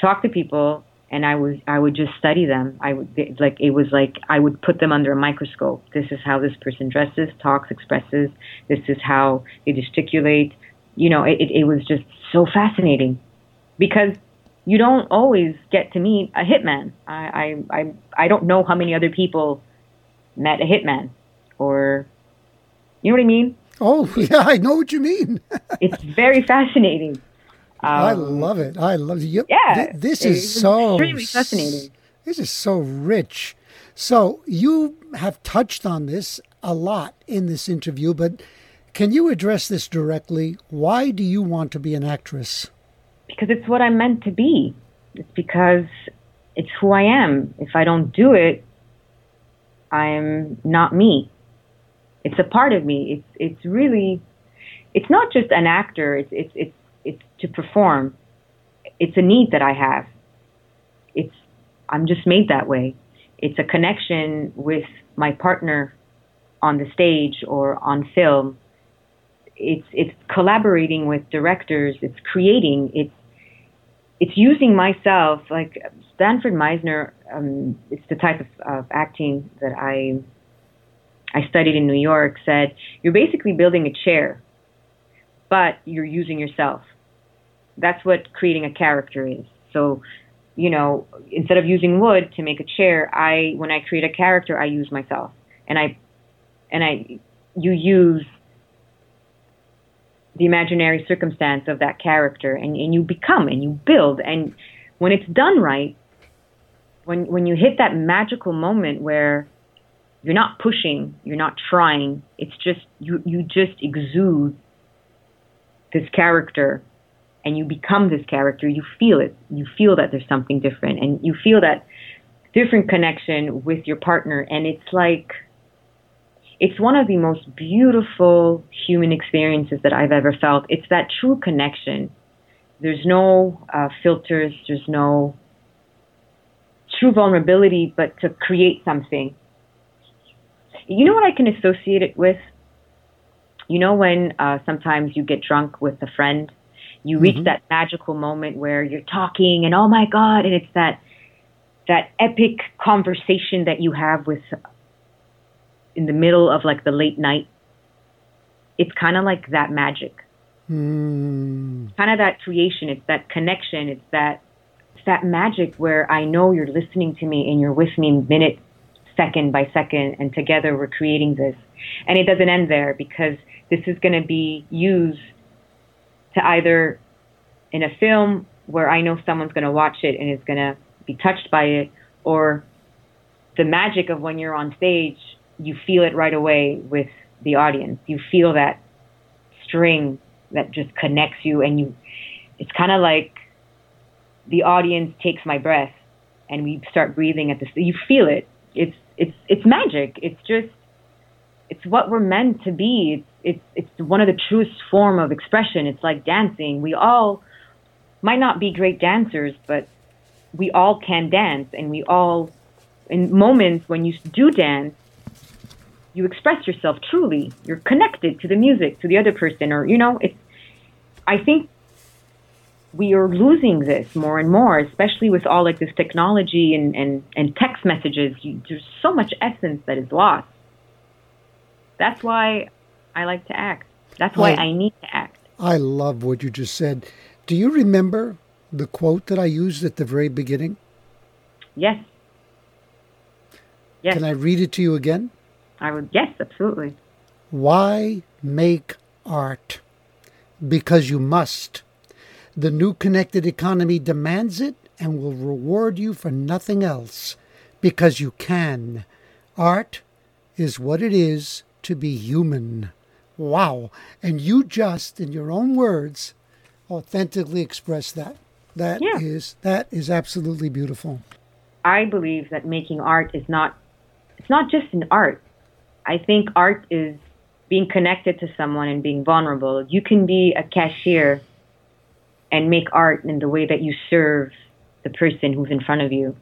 talk to people and i was i would just study them. I would it- like it was like i would put them under a microscope. This is how this person dresses talks expresses. This is how they gesticulate. You know it, it was just so fascinating because you don't always get to meet a hitman. I, I, I, I don't know how many other people met a hitman or, you know what I mean? Oh, yeah, I know what you mean. It's very fascinating. Um, I love it. I love it. You- yeah, thi- This is so extremely fascinating. This is so rich. So you have touched on this a lot in this interview, but can you address this directly? Why do you want to be an actress? Because it's what I'm meant to be. It's because it's who I am. If I don't do it, I'm not me. It's a part of me. It's it's really it's not just an actor. It's it's it's it's to perform. It's a need that I have. It's I'm just made that way. It's a connection with my partner on the stage or on film. It's it's collaborating with directors. It's creating. It's it's using myself. Like Sanford Meisner, um, it's the type of, of acting that I I studied in New York. Said you're basically building a chair, but you're using yourself. That's what creating a character is. So you know, instead of using wood to make a chair, I when I create a character, I use myself, and I and I you use the imaginary circumstance of that character, and, and you become and you build, and when it's done right, when when you hit that magical moment where you're not pushing, you're not trying, it's just you you just exude this character and you become this character, you feel it. You feel that there's something different, and you feel that different connection with your partner. And it's like, it's one of the most beautiful human experiences that I've ever felt. It's that true connection. There's no uh, filters, there's no true vulnerability, but to create something. You know what I can associate it with? You know, when uh, sometimes you get drunk with a friend you reach mm-hmm. that magical moment where you're talking and oh my god and it's that that epic conversation that you have with in the middle of like the late night it's kind of like that magic. Mm. kind of that creation. It's that connection. It's that it's that magic where i know you're listening to me and you're with me minute second by second and together we're creating this. And it doesn't end there because this is going to be used to either in a film where I know someone's going to watch it and is going to be touched by it, or the magic of when you're on stage, you feel it right away with the audience. You feel that string that just connects you, and you. It's kind of like the audience takes my breath, and we start breathing at the. You feel it. It's it's it's magic. It's just it's what we're meant to be. It's it's it's one of the truest form of expression. It's like dancing. We all might not be great dancers, but we all can dance, and we all, in moments when you do dance, you express yourself truly. You're connected to the music, to the other person, or you know, it's. I think we are losing this more and more, especially with all like this technology and and and text messages. You, there's so much essence that is lost. That's why I like to act. That's why I, I need to act. I love what you just said. Do you remember the quote that I used at the very beginning? Yes. Yes. Can I read it to you again? I would. Yes, absolutely. Why make art? Because you must. The new connected economy demands it and will reward you for nothing else because you can. Art is what it is to be human. Wow. And you just, in your own words, authentically express that. That yeah. is that is absolutely beautiful. I believe that making art is not it's not just an art. I think art is being connected to someone and being vulnerable. You can be a cashier and make art in the way that you serve the person who's in front of you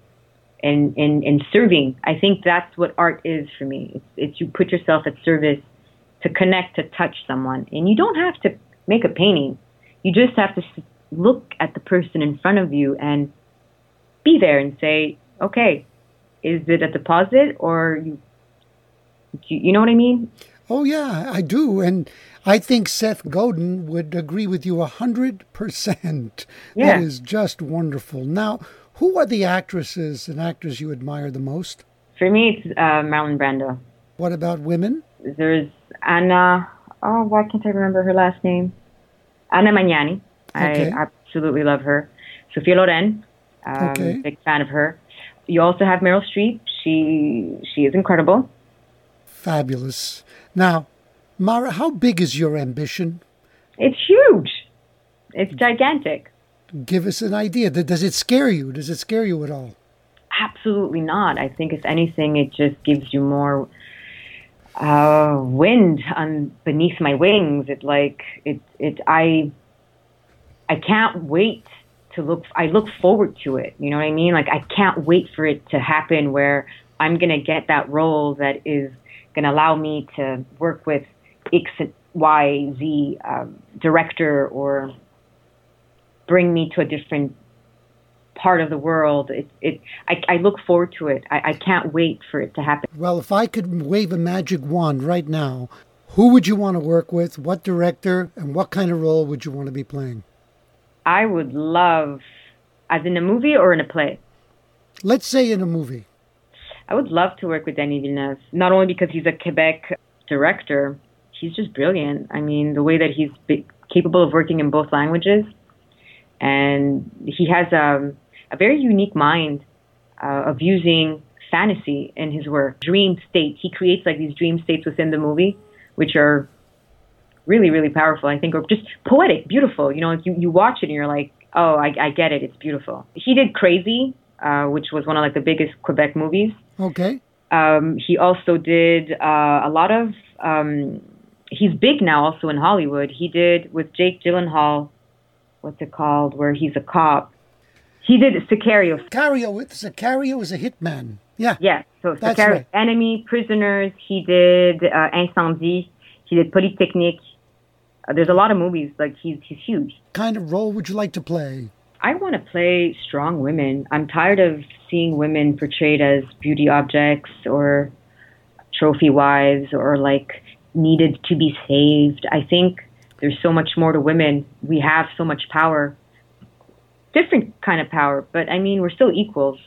and, and, and serving. I think that's what art is for me. It's, it's you put yourself at service to connect, to touch someone. And you don't have to make a painting. You just have to look at the person in front of you and be there and say, okay, is it a deposit or you, you know what I mean? Oh, yeah, I do. And I think Seth Godin would agree with you a hundred percent. That is just wonderful. Now, who are the actresses and actors you admire the most? For me, it's uh, Marlon Brando. What about women? There's Anna. Oh, why can't I remember her last name? Anna Magnani. Okay. I absolutely love her. Sophia Loren. Um, okay. Big fan of her. You also have Meryl Streep. she she is incredible. Fabulous. Now, Mara, how big is your ambition? It's huge. It's gigantic. Give us an idea. Does it scare you? Does it scare you at all? Absolutely not. I think if anything, it just gives you more uh, wind on beneath my wings. It like it it I I can't wait to look. I look forward to it. You know what I mean? Like I can't wait for it to happen where I'm gonna get that role that is gonna allow me to work with X, Y, Z um, director or bring me to a different part of the world. It, it, I, I look forward to it. I, I can't wait for it to happen. Well, if I could wave a magic wand right now, who would you want to work with? What director and what kind of role would you want to be playing? I would love, as in a movie or in a play? Let's say in a movie. I would love to work with Denis Villeneuve, not only because he's a Quebec director, he's just brilliant. I mean, the way that he's capable of working in both languages, and he has a, um, a very unique mind uh, of using fantasy in his work. Dream state. He creates like these dream states within the movie, which are really, really powerful. I think, or just poetic, beautiful. You know, you you watch it and you're like, oh, I, I get it. It's beautiful. He did Crazy, uh, which was one of like the biggest Quebec movies. Okay. Um, he also did uh, a lot of. Um, he's big now, also in Hollywood. He did with Jake Gyllenhaal. What's it called? Where he's a cop. He did Sicario. Sicario. Sicario is a hitman. Yeah. Yeah. So That's Sicario, right. Enemy, Prisoners. He did uh, Incendies. He did Polytechnique. Uh, there's a lot of movies. Like he's he's huge. Kind of role would you like to play? I want to play strong women. I'm tired of seeing women portrayed as beauty objects or trophy wives or like needed to be saved. I think there's so much more to women. We have so much power. Different kind of power, but I mean, we're still equals.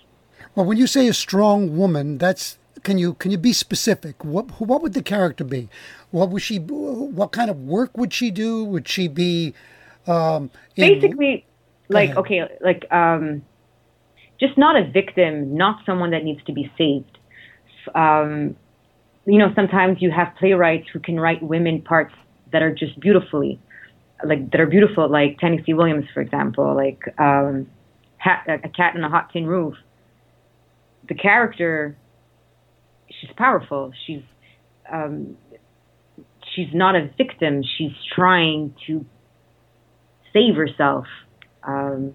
Well, when you say a strong woman, that's can you can you be specific? What what would the character be? What would she? What kind of work would she do? Would she be? Um, in, Basically, like okay, like um, just not a victim, not someone that needs to be saved. Um, you know, sometimes you have playwrights who can write women parts that are just beautifully, like that are beautiful, like Tennessee Williams, for example, like um, hat, a cat in a hot tin roof. The character, she's powerful. She's um, she's not a victim. She's trying to save herself. Um,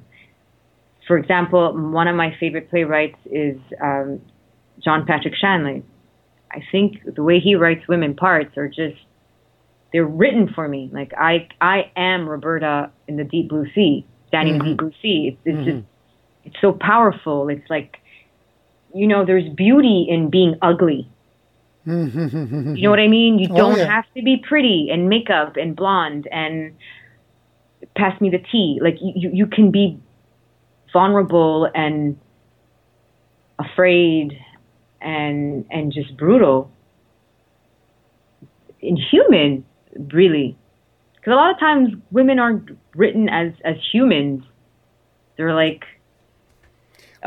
for example, one of my favorite playwrights is um, John Patrick Shanley. I think the way he writes women parts are just they're written for me. Like I I am Roberta in the deep blue sea, standing mm-hmm. in the deep blue sea. It's, it's mm-hmm. just it's so powerful. It's like you know, there's beauty in being ugly. Mm-hmm. you know what I mean? You oh, don't yeah. have to be pretty and makeup and blonde and pass me the tea. Like you, you can be vulnerable and afraid and and just brutal, inhuman, really. Because a lot of times women aren't written as as humans. They're like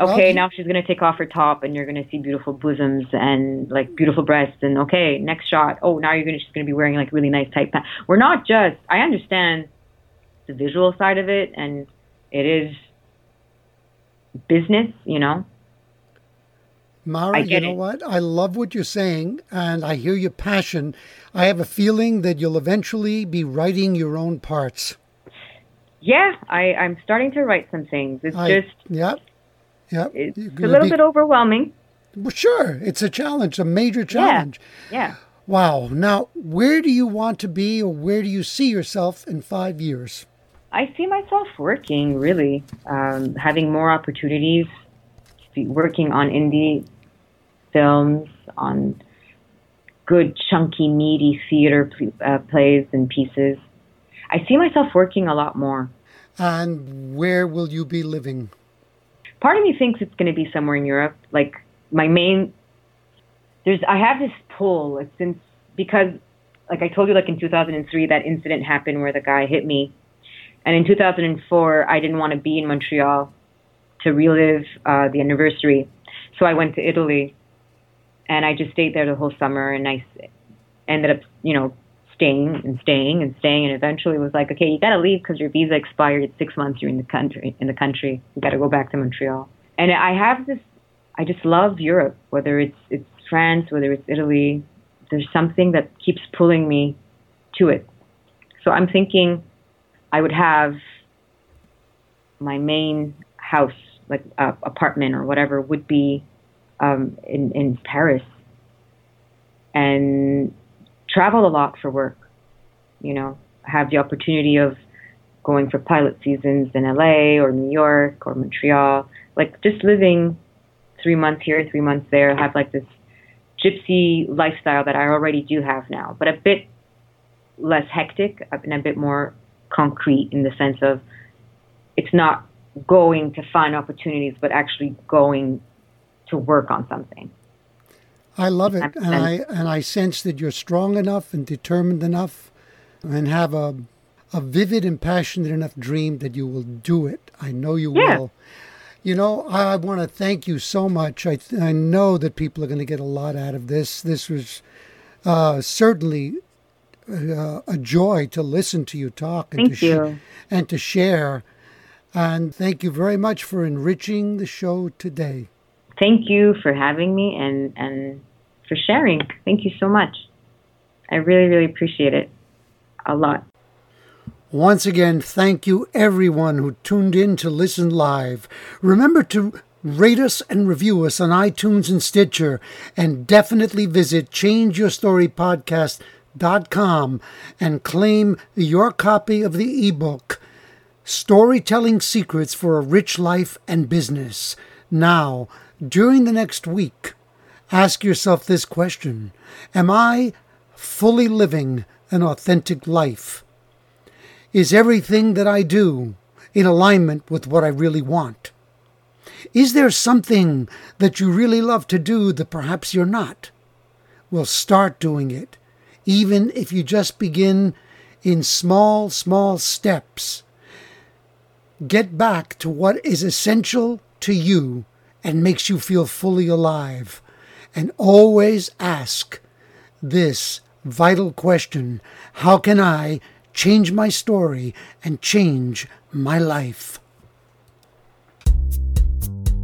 okay, well, now she's gonna take off her top, and you're gonna see beautiful bosoms and like beautiful breasts, and okay, next shot. Oh, now you're gonna she's gonna be wearing like really nice tight pants. We're not just. I understand the visual side of it, and it is business, you know. Mara, you know it. what? I love what you're saying, and I hear your passion. I have a feeling that you'll eventually be writing your own parts. Yeah, I, I'm starting to write some things. It's I, just yeah, yeah. It's a little be, bit overwhelming. Well, sure, it's a challenge, a major challenge. Yeah. yeah. Wow. Now, where do you want to be, or where do you see yourself in five years? I see myself working really, um, having more opportunities, working on indie films, on good, chunky, meaty theater uh, plays and pieces. I see myself working a lot more. And where will you be living? part of me thinks it's going to be somewhere in Europe. Like my main, there's I have this pull like, since because like I told you, like in 2003, that incident happened where the guy hit me, and in 2004, I didn't want to be in Montreal to relive uh, the anniversary, so I went to Italy and I just stayed there the whole summer, and I ended up, you know, staying and staying and staying, and eventually was like, okay, you got to leave because your visa expired six months. You're in the country. In the country, you got to go back to Montreal. And I have this. I just love Europe, whether it's it's France, whether it's Italy. There's something that keeps pulling me to it. So I'm thinking I would have my main house, like uh, apartment or whatever, would be um, in in Paris, and travel a lot for work. You know, have the opportunity of going for pilot seasons in LA or New York or Montreal. Like just living three months here, three months there, have like this gypsy lifestyle that I already do have now, but a bit less hectic and a bit more concrete in the sense of it's not going to find opportunities, but actually going to work on something. I love it, and I and I sense that you're strong enough and determined enough, and have a a vivid and passionate enough dream that you will do it. I know you yeah. will. You know, I want to thank you so much. I I know that people are going to get a lot out of this. This was uh, certainly uh, a joy to listen to you talk and thank to you. Sh- and to share. And thank you very much for enriching the show today. Thank you for having me and and for sharing. Thank you so much. I really really appreciate it a lot. Once again, thank you everyone who tuned in to listen live. Remember to rate us and review us on iTunes and Stitcher, and definitely visit changeyourstorypodcast.com and claim your copy of the ebook, Storytelling Secrets for a Rich Life and Business. Now, during the next week, ask yourself this question Am I fully living an authentic life? Is everything that I do in alignment with what I really want? Is there something that you really love to do that perhaps you're not? Well, start doing it, even if you just begin in small, small steps. Get back to what is essential to you and makes you feel fully alive. And always ask this vital question How can I change my story, and change my life.